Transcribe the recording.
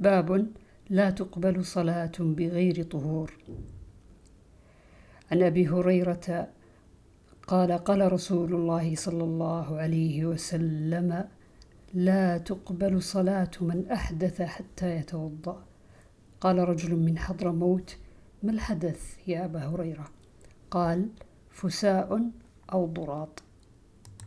باب لا تقبل صلاة بغير طهور. عن أبي هريرة قال قال رسول الله صلى الله عليه وسلم لا تقبل صلاة من أحدث حتى يتوضأ. قال رجل من حضرموت ما الحدث يا أبا هريرة؟ قال فساء أو ضراط.